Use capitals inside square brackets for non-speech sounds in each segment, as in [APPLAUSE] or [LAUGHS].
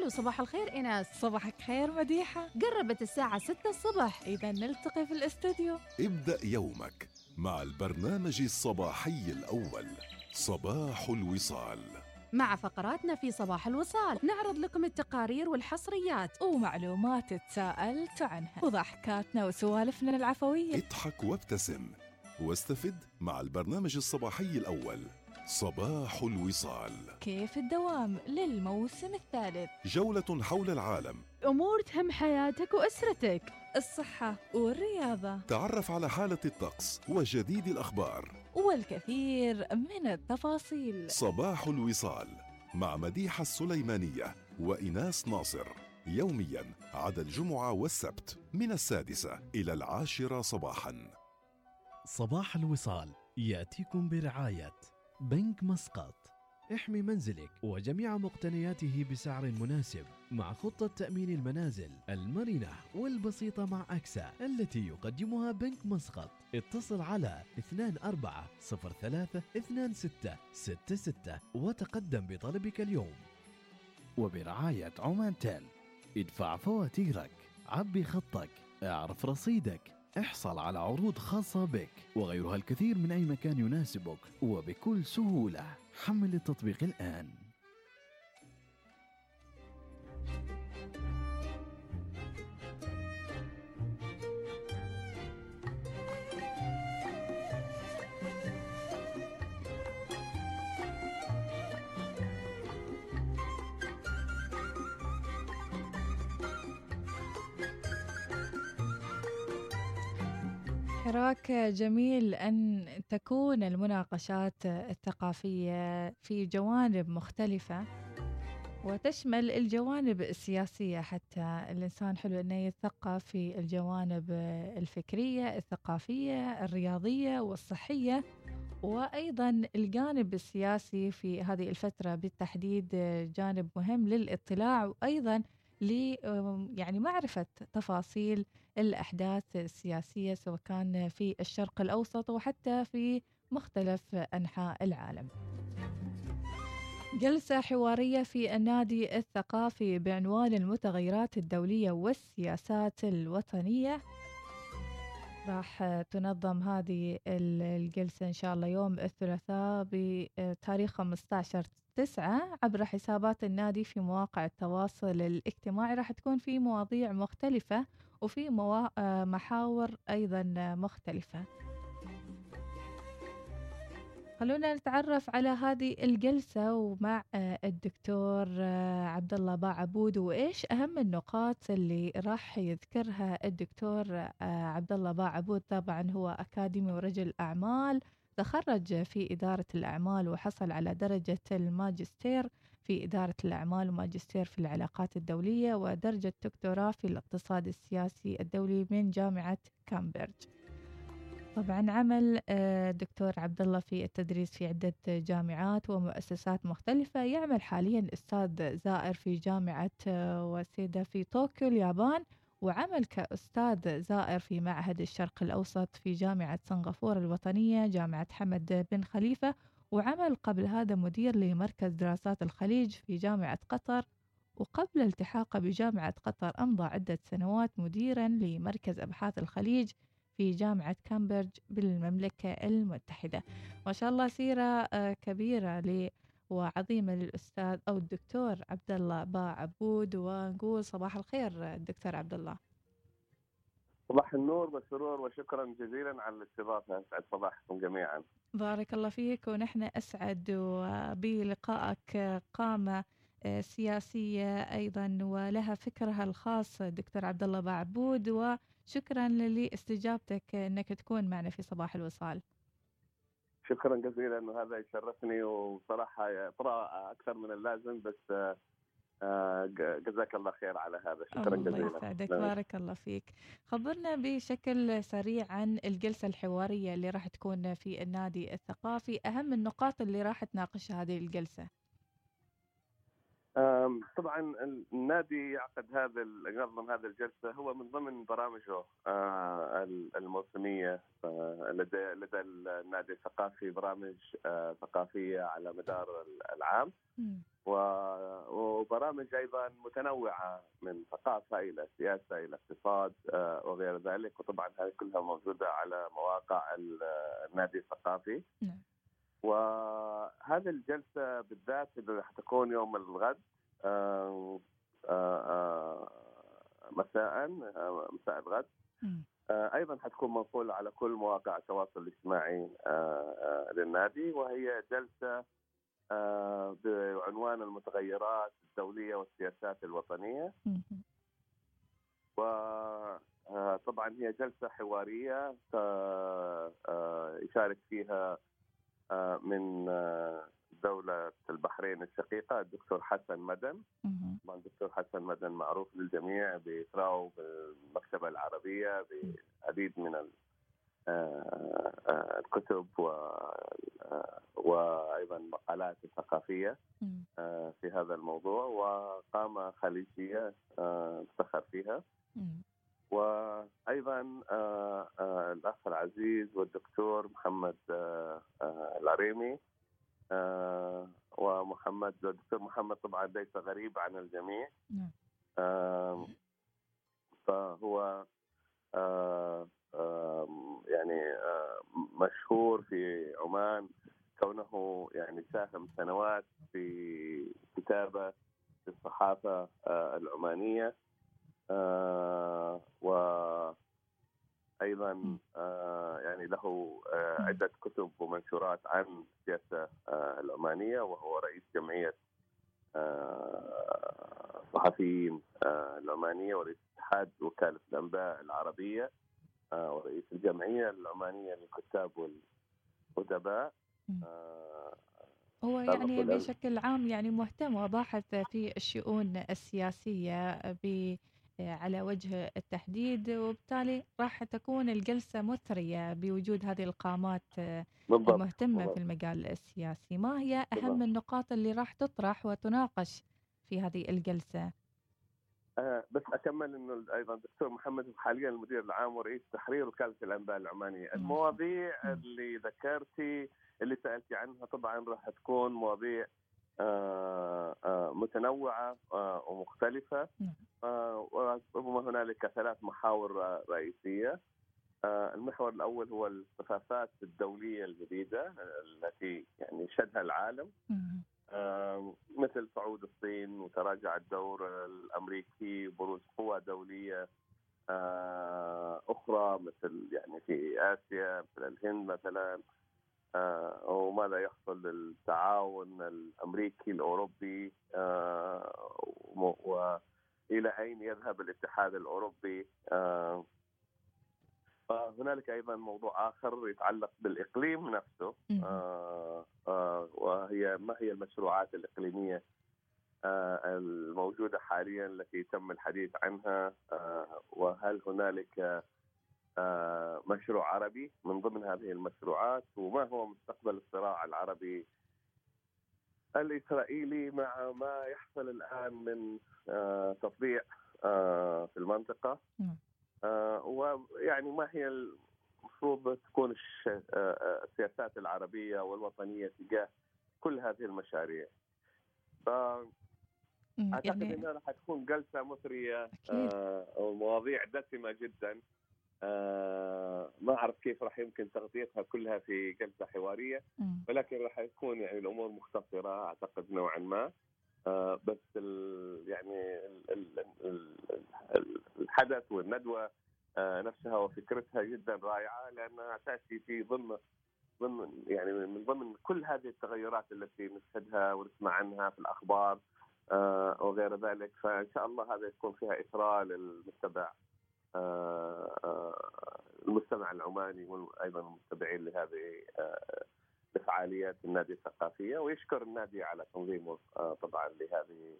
ألو صباح الخير إيناس. صباحك خير مديحة. قربت الساعة 6 الصبح. إذا نلتقي في الاستوديو. ابدأ يومك مع البرنامج الصباحي الأول صباح الوصال. مع فقراتنا في صباح الوصال. نعرض لكم التقارير والحصريات. ومعلومات تساءلت عنها. وضحكاتنا وسوالفنا العفوية. اضحك وابتسم واستفد مع البرنامج الصباحي الأول. صباح الوصال. كيف الدوام للموسم الثالث؟ جولة حول العالم. أمور تهم حياتك وأسرتك. الصحة والرياضة. تعرف على حالة الطقس وجديد الأخبار. والكثير من التفاصيل. صباح الوصال مع مديحة السليمانية وإناس ناصر. يوميا عدا الجمعة والسبت من السادسة إلى العاشرة صباحا. صباح الوصال يأتيكم برعاية بنك مسقط. احمي منزلك وجميع مقتنياته بسعر مناسب مع خطة تأمين المنازل المرنة والبسيطة مع أكسا التي يقدمها بنك مسقط. اتصل على 2403 وتقدم بطلبك اليوم. وبرعاية عمان تيل ادفع فواتيرك عبي خطك اعرف رصيدك. احصل على عروض خاصة بك وغيرها الكثير من أي مكان يناسبك وبكل سهولة. حمل التطبيق الآن. حراك جميل أن تكون المناقشات الثقافية في جوانب مختلفة وتشمل الجوانب السياسية حتى الإنسان حلو أنه يتثقف في الجوانب الفكرية الثقافية الرياضية والصحية وأيضا الجانب السياسي في هذه الفترة بالتحديد جانب مهم للاطلاع وأيضا ل يعني معرفة تفاصيل الأحداث السياسية سواء كان في الشرق الأوسط وحتى في مختلف أنحاء العالم. جلسة حوارية في النادي الثقافي بعنوان المتغيرات الدولية والسياسات الوطنية راح تنظم هذه الجلسة إن شاء الله يوم الثلاثاء بتاريخ 15 تسعة عبر حسابات النادي في مواقع التواصل الاجتماعي راح تكون في مواضيع مختلفة وفي موا... محاور أيضا مختلفة. خلونا نتعرف على هذه الجلسة ومع الدكتور عبد الله باعبود وإيش أهم النقاط اللي راح يذكرها الدكتور عبد الله باعبود؟ طبعا هو أكاديمي ورجل أعمال تخرج في إدارة الأعمال وحصل على درجة الماجستير. في إدارة الأعمال وماجستير في العلاقات الدولية ودرجة دكتوراه في الاقتصاد السياسي الدولي من جامعة كامبريدج. طبعا عمل دكتور عبد الله في التدريس في عدة جامعات ومؤسسات مختلفة يعمل حاليا أستاذ زائر في جامعة وسيدا في طوكيو اليابان وعمل كأستاذ زائر في معهد الشرق الأوسط في جامعة سنغافورة الوطنية جامعة حمد بن خليفة وعمل قبل هذا مدير لمركز دراسات الخليج في جامعة قطر وقبل التحاقه بجامعة قطر أمضى عدة سنوات مديرا لمركز أبحاث الخليج في جامعة كامبريدج بالمملكة المتحدة. ما شاء الله سيرة كبيرة ل وعظيمة للأستاذ أو الدكتور عبد الله با عبود ونقول صباح الخير دكتور عبد الله. صباح النور والسرور وشكرا جزيلا على الاستضافة. أسعد صباحكم جميعا. بارك الله فيك ونحن أسعد بلقائك قامة سياسية أيضا ولها فكرها الخاص دكتور عبد الله بعبود. وشكرا لاستجابتك أنك تكون معنا في صباح الوصال. شكرا جزيلا انه هذا يشرفني وصراحة طرا أكثر من اللازم بس جزاك الله خير على هذا. شكرا الله جزيلا. يسعدك. بارك الله فيك. خبرنا بشكل سريع عن الجلسة الحوارية اللي راح تكون في النادي الثقافي. أهم النقاط اللي راح تناقشها هذه الجلسة. طبعا النادي يعقد هذا ينظم هذه الجلسة هو من ضمن برامجه آه، ال- الموسمية. آه، لدى لدى النادي الثقافي برامج آه، ثقافية على مدار ال- العام. و- وبرامج أيضا متنوعة من ثقافة إلى سياسة إلى اقتصاد آه، وغير ذلك وطبعا هذه كلها موجودة على مواقع ال- النادي الثقافي نعم. وهذه الجلسة بالذات اللي راح تكون يوم الغد آه، آه، مساء مساء الغد. آه، أيضا حتكون منقوله على كل مواقع التواصل الاجتماعي للنادي وهي جلسة بعنوان المتغيرات الدولية والسياسات الوطنية. وطبعا هي جلسة حوارية آه، آه، يشارك فيها آه، من آه، دولة البحرين الشقيقة الدكتور حسن مدن. طبعا الدكتور حسن مدن معروف للجميع بإثراءه بالمكتبة العربية بعديد من آه، آه، الكتب و- آه، وأيضا مقالات ثقافية مم. آه، في هذا الموضوع وقامة خليجية آه، افتخر فيها. وأيضا آه، آه، الأخ العزيز والدكتور محمد آه، آه، العريمي آه، ومحمد الدكتور محمد طبعا ليس غريب عن الجميع نعم. آه، فهو آه، آه، يعني مشهور في عمان كونه يعني ساهم سنوات في كتابة في الصحافه آه، العمانية. آه، وأيضا آه، يعني له عدة كتب ومنشورات عن السياسة العمانية وهو رئيس جمعية الصحفيين العمانية ورئيس اتحاد وكالة الأنباء العربية. ورئيس الجمعية العمانية للكتاب والأدباء. آه، هو يعني. بشكل عام يعني مهتم وباحث في الشؤون السياسية ب على وجه التحديد وبالتالي راح تكون الجلسة مثرية بوجود هذه القامات بالضبط المهتمة بالضبط. في المجال السياسي ما هي أهم بالضبط. النقاط اللي راح تطرح وتناقش في هذه الجلسة آه، بس أكمل إنه أيضا الدكتور محمد حاليا المدير العام ورئيس تحرير وكالة الأنباء العمانية، المواضيع. اللي ذكرتي اللي سألتي عنها طبعا راح تكون مواضيع آه، آه، متنوعة آه، ومختلفة. وربما هنالك ثلاث محاور رئيسية. المحور الأول هو الصفافات الدولية الجديدة التي يعني شهدها العالم. مثل صعود الصين وتراجع الدور الأمريكي بروز قوى دولية آه، أخرى مثل يعني في آسيا مثل الهند مثلا آه، وماذا يحصل للتعاون الأمريكي الأوروبي آه، والى أين يذهب الاتحاد الأوروبي؟ فهنالك أيضا موضوع آخر يتعلق بالإقليم نفسه. آه، آه، وهي ما هي المشروعات الإقليمية آه، الموجودة حاليا التي تم الحديث عنها آه، وهل هنالك آه، مشروع عربي من ضمن هذه المشروعات وما هو مستقبل الصراع العربي الإسرائيلي مع ما يحصل الآن من آه، تطبيع في المنطقة نعم. ويعني ما هي المفروض تكون آه، آه، السياسات العربية والوطنية تجاه كل هذه المشاريع مم. يعني... يعني أنها راح تكون أكيد. آه، ومواضيع دسمة جدا آه، ما أعرف كيف راح يمكن تغطيتها كلها في جلسة حوارية مم. ولكن راح يكون يعني الأمور مختصرة أعتقد نوعا ما آه، بس يعني ال ال ال ال الحدث والندوة آه، نفسها وفكرتها جدا رائعة لانها تاتي في ضمن ضمن يعني من ضمن كل هذه التغيرات التي نشهدها ونسمع عنها في الأخبار آه، وغير ذلك فإن شاء الله هذا يكون فيها إثراء للمتبع المستمع العماني وأيضا المتبعين لهذه لفعاليات النادي الثقافية ويشكر النادي على تنظيمه آه، طبعا لهذه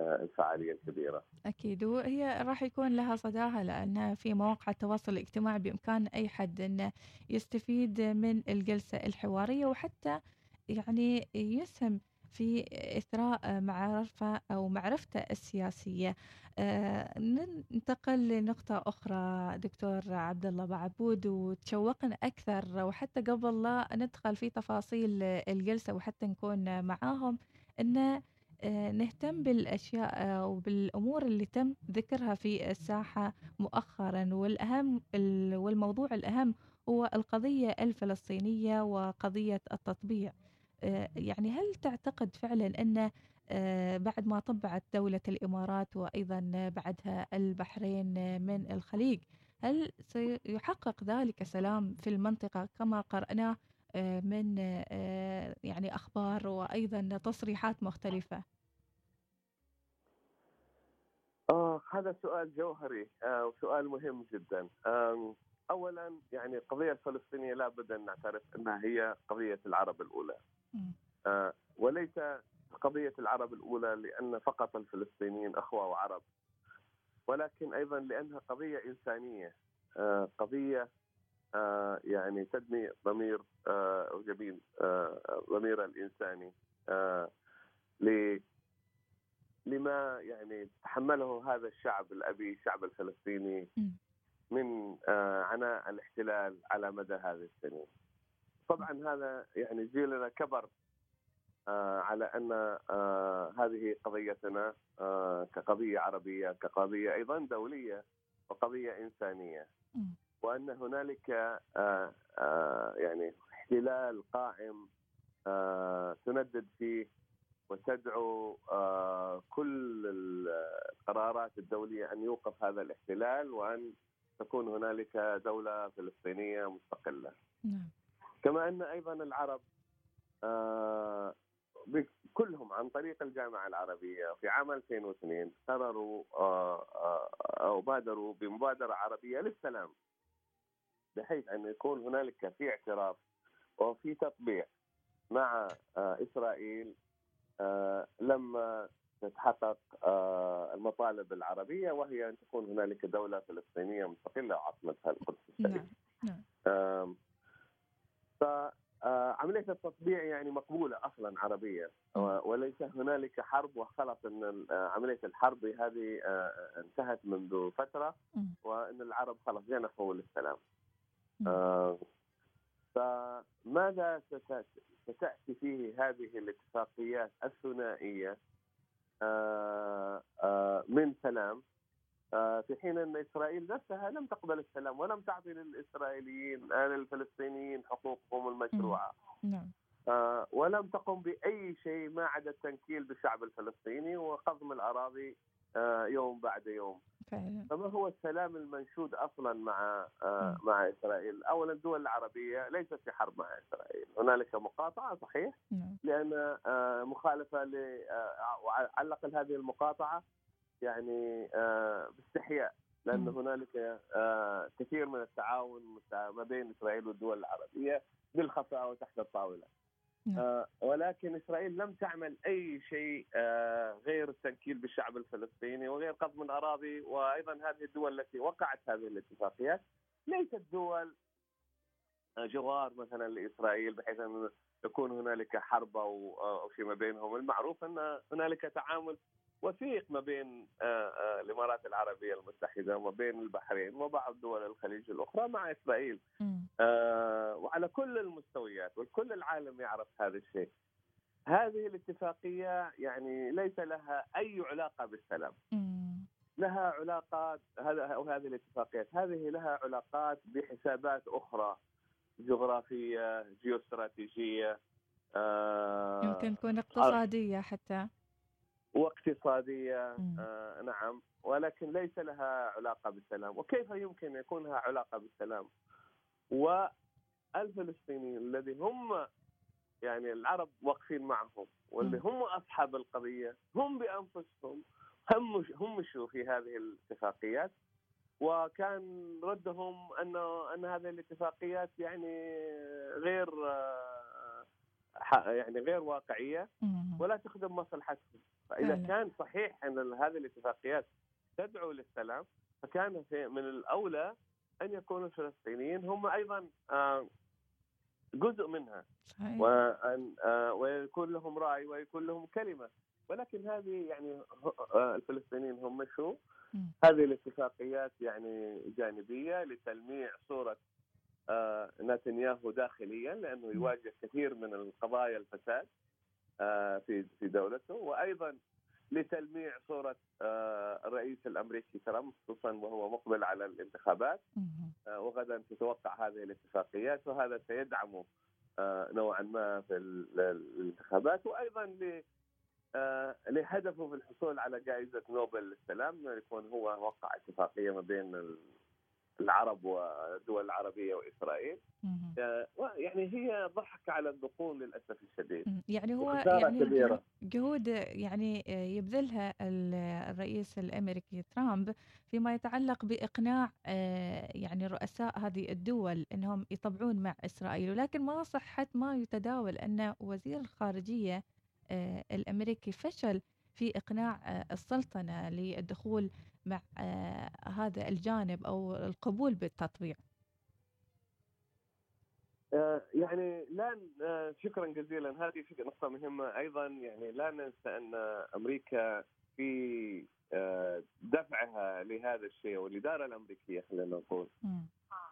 آه، الفعالية الكبيرة. أكيد وهي راح يكون لها صداها لأن في مواقع التواصل الاجتماعي بإمكان أي حد أنه يستفيد من الجلسة الحوارية وحتى يعني يسهم في إثراء معرفة أو معرفتة السياسية. آه، ننتقل لنقطة أخرى دكتور عبد الله بعبود وتشوقنا أكثر وحتى قبل لا ندخل في تفاصيل الجلسة وحتى نكون معاهم أن آه، نهتم بالأشياء وبالأمور اللي تم ذكرها في الساحة مؤخرا. والأهم والموضوع الأهم هو القضية الفلسطينية وقضية التطبيع. آه، يعني هل تعتقد فعلا أن آه، بعد ما طبعت دولة الإمارات وأيضا بعدها البحرين من الخليج هل سيحقق ذلك سلام في المنطقة كما قرأناه آه، من يعني أخبار وأيضا تصريحات مختلفة؟ آه هذا سؤال جوهري آه وسؤال مهم جدا. آه اولا يعني القضية الفلسطينية لابد أن نعترف أنها هي قضية العرب الأولى. آه وليس قضية العرب الأولى لأن فقط الفلسطينيين أخوة وعرب ولكن أيضا لأنها قضية إنسانية آه قضية آه يعني تدمي ضمير آه وجبين آه ضمير الإنساني آه لما يعني تحمله هذا الشعب الأبي الشعب الفلسطيني من آه، عناء الاحتلال على مدى هذه السنين. طبعا هذا يعني جيلنا كبر آه، على أن آه، هذه قضيتنا كقضية عربية كقضية أيضا دولية وقضية إنسانية. وأن هنالك يعني احتلال قائم تندد فيه وتدعو كل القرارات الدولية أن يوقف هذا الاحتلال وأن تكون هنالك دولة فلسطينية مستقلة. نعم. كما أن أيضا العرب آه كلهم عن طريق الجامعة العربية في عام 2002 قرروا آه، آه، أو بادروا بمبادرة عربية للسلام بحيث أن يكون هنالك في اعتراف وفي تطبيع مع إسرائيل لما تتحقق المطالب العربية وهي أن تكون هنالك دولة فلسطينية مستقلة عاصمتها القدس الشريف نعم. نعم. فعملية آه، التطبيع يعني مقبولة أصلا عربية وليس هنالك حرب وخلص أن آه، عملية الحرب هذه انتهت منذ فترة. وأن العرب خلص. جنحوا للسلام. فماذا ستأتي فيه هذه الاتفاقيات الثنائية؟ آه، آه، من سلام. آه، في حين أن إسرائيل نفسها لم تقبل السلام ولم تعطي للإسرائيليين للفلسطينيين حقوقهم المشروعة. نعم. ولم تقم بأي شيء ما عدا التنكيل بالشعب الفلسطيني وقضم الأراضي يوم بعد يوم. فعلا. فما هو السلام المنشود أصلا مع مع إسرائيل؟ اولا الدول العربية ليست في حرب مع إسرائيل، هنالك مقاطعة صحيح نعم. لأن مخالفة الاقل هذه المقاطعة يعني باستحياء لأن هنالك كثير من التعاون ما بين إسرائيل والدول العربية بالخفاء وتحت الطاولة. نعم. آه ولكن إسرائيل لم تعمل أي شيء آه غير التنكيل بالشعب الفلسطيني وغير قضم الاراضي وأيضا هذه الدول التي وقعت هذه الاتفاقيات ليست دول آه، جوار مثلا لإسرائيل بحيث أن يكون هنالك حرب أو أو شيء ما بينهم، المعروف أن هنالك تعامل وثيق ما بين آه، آه، الإمارات العربية المتحدة وما بين البحرين وبعض دول الخليج الأخرى مع إسرائيل. آه، وعلى كل المستويات والكل العالم يعرف هذا الشيء. هذه الاتفاقية يعني ليس لها أي علاقة بالسلام. لها علاقات هذا هذه الاتفاقيات هذه لها علاقات بحسابات أخرى جغرافية جيوستراتيجية يمكن تكون اقتصادية حتى. واقتصادية آه نعم. ولكن ليس لها علاقة بالسلام. وكيف يمكن يكون لها علاقة بالسلام؟ والفلسطينيين الذي هم يعني العرب واقفين معهم واللي هم أصحاب القضية هم بأنفسهم هم هم مشوا في هذه الاتفاقيات. وكان ردهم انه أن هذه الاتفاقيات يعني غير آه، يعني غير واقعية ولا تخدم مصلحتهم فإذا فعلا. كان صحيح أن هذه الاتفاقيات تدعو للسلام فكان من الأولى أن يكون الفلسطينيين هم أيضا آه، جزء منها. صحيح. وأن آه، ويكون لهم رأي ويكون لهم كلمة. ولكن هذه يعني آه، الفلسطينيين هم مشوا مم. هذه الاتفاقيات يعني جانبية لتلميع صورة نتنياهو داخليا لأنه. يواجه كثير من القضايا الفساد آه، في في دولته وأيضا لتلميع صورة آه، الرئيس الأمريكي ترامب خصوصا وهو مقبل على الانتخابات. آه، وغدا تتوقع هذه الاتفاقيات وهذا سيدعمه آه، نوعا ما في ال- الانتخابات آه، لهدفه في الحصول على جائزة نوبل للسلام يكون هو وقع اتفاقية ما بين العرب والدول العربية وإسرائيل. آه، يعني هي ضحك على الدقون للأسف الشديد. يعني هو يعني كبيرة. جهود يعني يبذلها ال- الرئيس الأمريكي ترامب فيما يتعلق بإقناع آه، يعني رؤساء هذه الدول إنهم يطبعون مع إسرائيل ولكن ما صحة ما يتداول أن وزير الخارجية آه، الأمريكي فشل في إقناع آه، السلطنة للدخول مع آه، هذا الجانب أو القبول بالتطبيع. آه، يعني لا آه، شكرا جزيلا هذه نقطة مهمة أيضا يعني لا ننسى أن أمريكا في دفعها لهذا الشيء والإدارة الأمريكية خلينا نقول.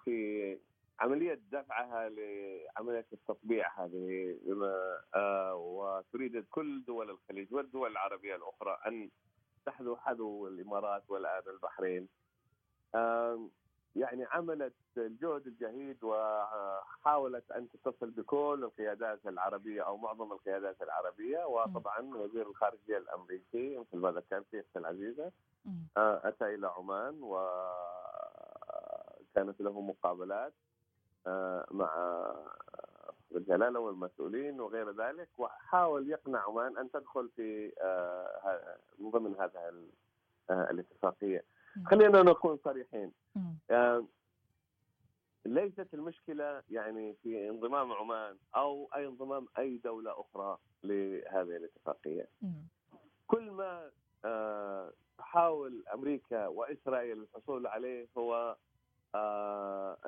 في عملية دفعها لعملية التطبيع هذه بما وتريد كل دول الخليج والدول العربية الأخرى أن تحذو حذو الإمارات والآن البحرين يعني عملت الجهد الجهيد وحاولت أن تتصل بكل القيادات العربية أو معظم القيادات العربية وطبعا وزير الخارجية الأمريكي مثل ما ذكرت أختي العزيزة. آه، أتى إلى عمان وكانت له مقابلات آه، مع الجلاله والمسؤولين وغير ذلك وحاول يقنع عمان أن تدخل في آه، من ضمن هذا آه، الاتفاقية. خلينا نكون صريحين. آه، ليست المشكلة يعني في انضمام عمان أو أي انضمام أي دولة أخرى لهذه الاتفاقية. كل ما تحاول أمريكا وإسرائيل الحصول عليه هو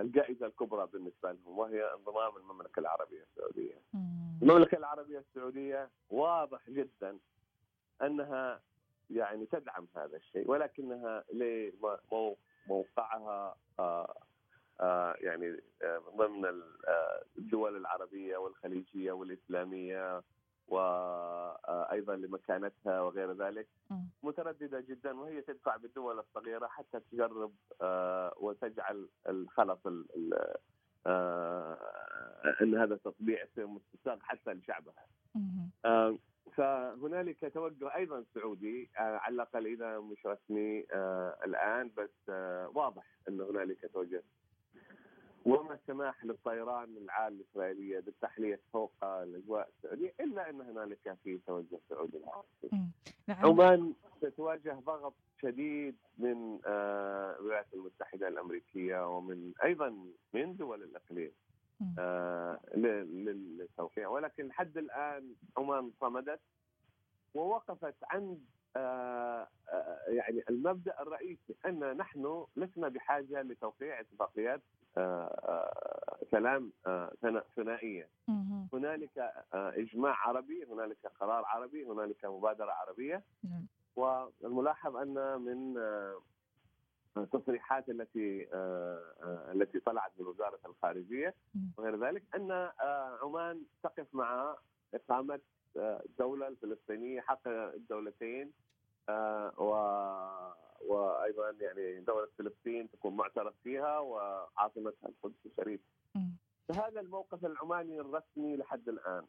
الجائزة الكبرى بالنسبة لهم وهي انضمام المملكة العربية السعودية. مم. المملكة العربية السعودية واضح جدا أنها يعني تدعم هذا الشيء ولكنها لموقعها آه، آه، يعني آه، ضمن ال- آه، الدول العربية والخليجية والإسلامية وأيضا لمكانتها وغير ذلك مم. مترددة جدا وهي تدفع بالدول الصغيرة حتى تجرب آه، وتجعل الخلط ال- ال- آه، إن هذا تطبيع يصير مستساغ حتى لشعبها. آه، فهنالك توجه أيضا سعودي آه، على الأقل إذا مش رسمي الآن بس واضح إن هنالك توجه وما السماح للطيران العالي الإسرائيلية بالتحلية فوق الأجواء السعودية إلا أن هنالك في توجه سعودي. مم. نعم عمان تتواجه ضغط شديد من آه، الولايات المتحدة الأمريكية ومن أيضا من دول الإقليم. آه، للتوقيع ولكن لحد الآن عمان صمدت ووقفت عند آه، يعني المبدأ الرئيسي أن نحن لسنا بحاجة لتوقيع اتفاقيات آه، آه، سلام آه، ثنا- ثنائية. هنالك إجماع عربي هنالك قرار عربي هنالك مبادرة عربية نعم. والملاحظ أن من التصريحات التي التي طلعت من وزارة الخارجية. وغير ذلك أن عمان تقف مع إقامة الدولة الفلسطينية حق الدولتين و وأيضا يعني دولة فلسطين تكون معترف فيها وعاصمتها القدس الشريف مم. فهذا الموقف العماني الرسمي لحد الآن.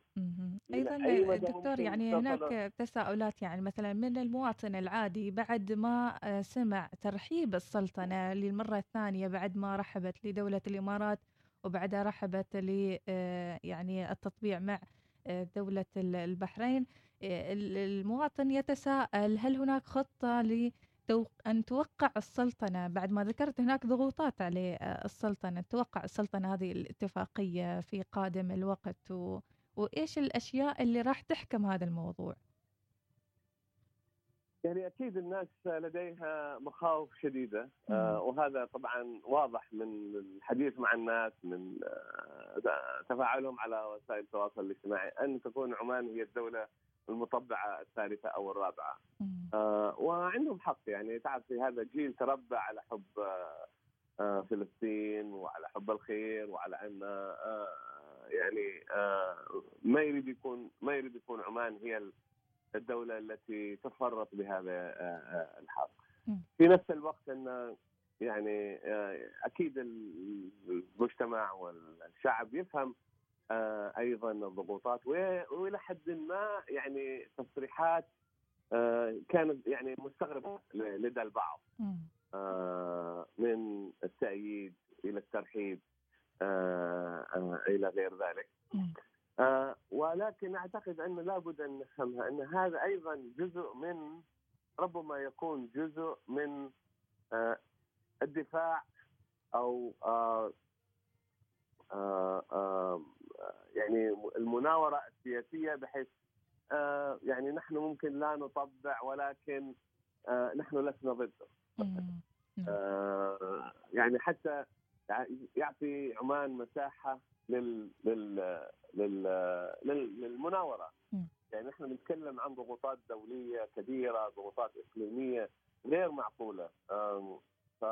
أيضا أي دكتور يعني هناك تساؤلات يعني مثلا من المواطن العادي بعد ما آه، سمع ترحيب السلطنة للمرة الثانية بعد ما رحبت لدولة الإمارات وبعدها رحبت ل آه، يعني التطبيع مع آه، دولة ال- البحرين. ال- المواطن يتساءل هل هناك خطة ل أن توقع السلطنة بعد ما ذكرت هناك ضغوطات على آه، السلطنة توقع السلطنة هذه الاتفاقية في قادم الوقت و... وإيش الأشياء اللي راح تحكم هذا الموضوع؟ يعني أكيد الناس لديها مخاوف شديدة آه، وهذا طبعا واضح من الحديث مع الناس من آه، تفاعلهم على وسائل التواصل الاجتماعي أن تكون عمان هي الدولة المطبعة الثالثة أو الرابعة. آه، وعندهم حق يعني تعرف هذا جيل تربى على حب فلسطين وعلى حب الخير وعلى أن يعني ما يريد يكون ما يريد يكون عمان هي الدولة التي تفرط بهذا آه، آه، الحق. في نفس الوقت أن يعني آه، أكيد المجتمع والشعب يفهم أيضا الضغوطات وإلى حد ما يعني تصريحات كانت يعني مستغربة لدى البعض. من التأييد إلى الترحيب إلى غير ذلك. آه ولكن أعتقد أن لابد أن نفهمها أن هذا أيضا جزء من ربما يكون جزء من آه الدفاع أو آه آه آه يعني المناورة السياسية بحيث آه يعني نحن ممكن لا نطبع ولكن آه نحن لسنا ضده آه يعني حتى يعطي عمان مساحة لل لل لل للمناورة. يعني نحن نتكلم عن ضغوطات دولية كبيرة ضغوطات إقليمية غير معقولة. ف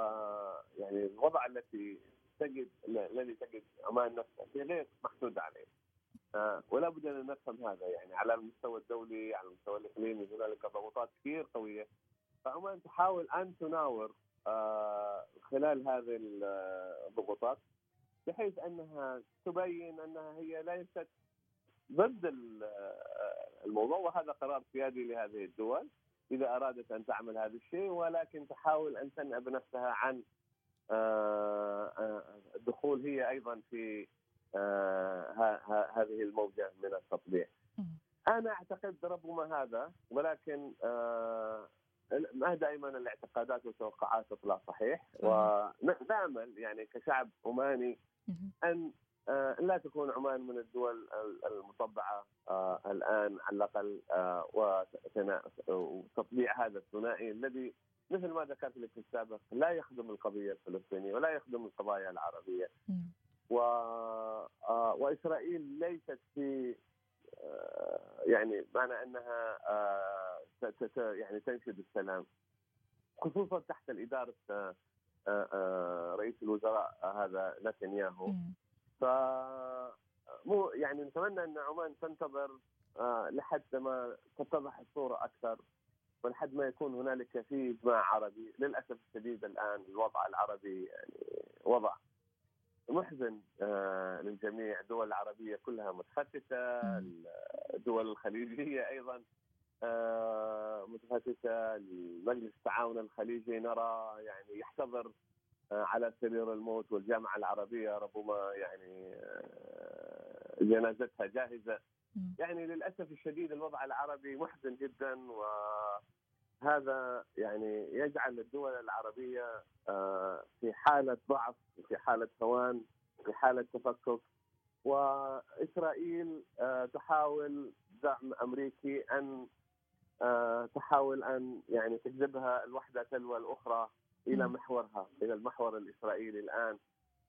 يعني الوضع التي تجد الذي تجد عمان نفسها هي غير محسود عليه؟ آه، ولا بد أن نفهم هذا يعني على المستوى الدولي على المستوى الإقليمي هنالك ضغوطات كثير قوية. فعمان تحاول أن تناور آه، خلال هذه الضغوطات بحيث أنها تبين أنها هي ليست ضد الموضوع وهذا قرار سيادي لهذه الدول إذا أرادت أن تعمل هذا الشيء ولكن تحاول أن تنأب نفسها عن آه، آه، الدخول هي أيضا في آه، هذه الموجة من التطبيع. أنا أعتقد ربما هذا ولكن ما دائما الاعتقادات والتوقعات تطلع صحيح. ونأمل يعني كشعب عماني أن آه، لا تكون عمان من الدول المطبعة آه، الآن على الأقل آه، وتطبيع هذا الثنائي الذي مثل ما ذكرت لك في السابق لا يخدم القضية الفلسطينية ولا يخدم القضايا العربية. و وإسرائيل ليست في يعني معنى أنها يعني تنشد السلام. خصوصا تحت الإدارة رئيس الوزراء هذا نتنياهو. ف مو يعني نتمنى أن عمان تنتظر لحد ما تتضح الصورة أكثر. ولحد ما يكون هنالك في اجماع عربي للأسف الشديد الآن الوضع العربي يعني وضع محزن للجميع. الدول العربية كلها متفتتة الدول الخليجية أيضا آه، متفتتة. لمجلس التعاون الخليجي نرى يعني يحتضر آه، على سرير الموت والجامعة العربية ربما يعني آه، جنازتها جاهزة. يعني للأسف الشديد الوضع العربي محزن جدا وهذا يعني يجعل الدول العربية في حالة ضعف في حالة هوان في حالة تفكك. وإسرائيل تحاول دعم أمريكي أن آه، تحاول أن يعني تجذبها الوحدة تلو الأخرى إلى محورها إلى المحور الإسرائيلي الآن.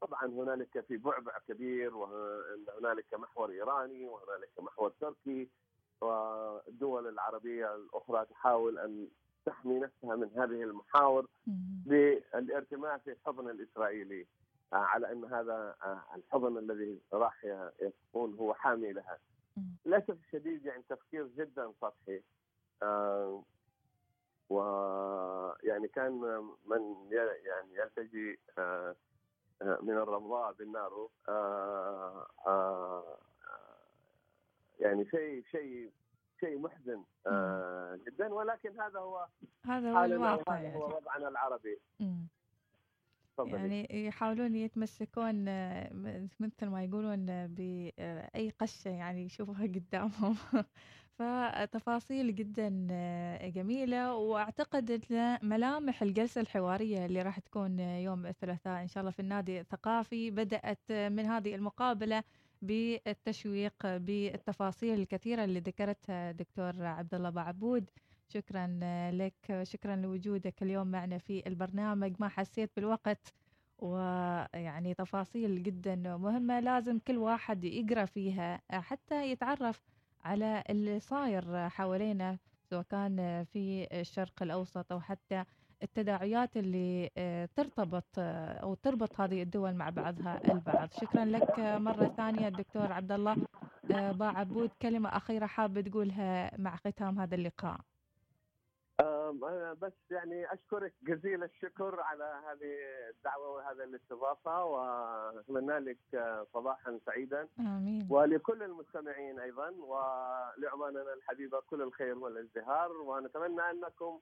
طبعا هنالك في بعبع كبير وهنالك محور إيراني وهنالك محور تركي والدول العربية الأخرى تحاول أن تحمي نفسها من هذه المحاور بالارتماء في الحضن الإسرائيلي. آه، على أن هذا آه، الحضن الذي راح يكون هو حامي لها. للاسف الشديد يعني تفكير جدا سطحي. آه، ويعني كان من يعني يلتجي من الرمضاء بالنار يعني شيء شيء شيء محزن جدا. ولكن هذا هو هذا هو الواقع هذا هو وضعنا العربي. يعني يحاولون يتمسكون مثل ما يقولون بأي قشة يعني يشوفوها قدامهم. [LAUGHS] فتفاصيل جدا آه، جميلة. وأعتقد أن ملامح الجلسة الحوارية اللي راح تكون يوم الثلاثاء إن شاء الله في النادي الثقافي بدأت من هذه المقابلة بالتشويق بالتفاصيل الكثيرة اللي ذكرتها دكتور عبد الله بعبود. شكرا لك شكرا لوجودك اليوم معنا في البرنامج. ما حسيت بالوقت ويعني تفاصيل جدا مهمة لازم كل واحد يقرأ فيها حتى يتعرف على اللي صاير حوالينا سواء كان في الشرق الأوسط أو حتى التداعيات اللي آه، ترتبط آه، أو تربط هذه الدول مع بعضها البعض. شكرا لك مرة ثانية الدكتور عبد الله آه، باعبود كلمة أخيرة حابة تقولها مع ختام هذا اللقاء. بس يعني أشكرك جزيل الشكر على هذه الدعوة وهذه الاستضافة وأتمنى لك صباحا سعيدا. آمين. ولكل المستمعين أيضا ولعماننا الحبيبة كل الخير والازدهار ونتمنى أنكم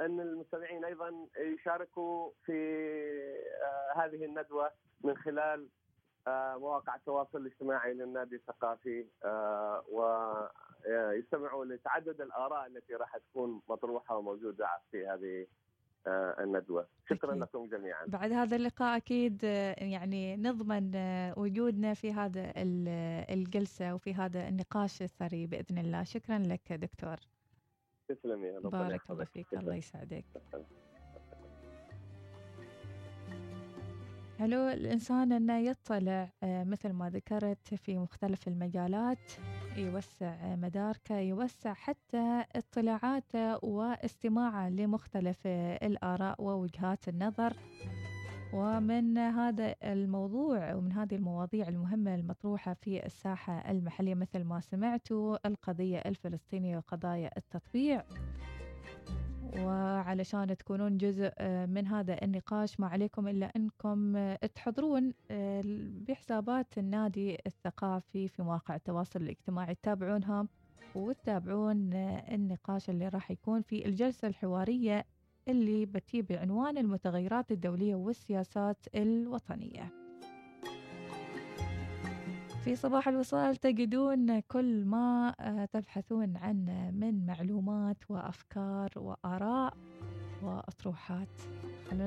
أن المستمعين أيضا يشاركوا في آه، هذه الندوة من خلال آه، مواقع التواصل الاجتماعي للنادي الثقافي آه، ويستمعوا لتعدد الآراء التي راح تكون مطروحة وموجودة في هذه الندوة. شكرا أكيد. لكم جميعا. بعد هذا اللقاء أكيد يعني نضمن وجودنا في هذا الجلسة وفي هذا النقاش الثري بإذن الله. شكرا لك دكتور. تسلمي بارك الله فيك. الله يسعدك. حلو الإنسان أنه يطلع آه، مثل ما ذكرت في مختلف المجالات. يوسع مداركه يوسع حتى اطلاعاته واستماعه لمختلف الآراء ووجهات النظر. ومن هذا الموضوع ومن هذه المواضيع المهمة المطروحة في الساحة المحلية مثل ما سمعتوا القضية الفلسطينية وقضايا التطبيع. وعلشان تكونون جزء من هذا النقاش. ما عليكم إلا أنكم تحضرون بحسابات النادي الثقافي في مواقع التواصل الاجتماعي. تتابعونهم وتتابعون النقاش اللي راح يكون في الجلسة الحوارية اللي بتي بعنوان المتغيرات الدولية والسياسات الوطنية. في صباح الوصال تجدون كل ما آه، تبحثون عنه من معلومات وأفكار وآراء وأطروحات.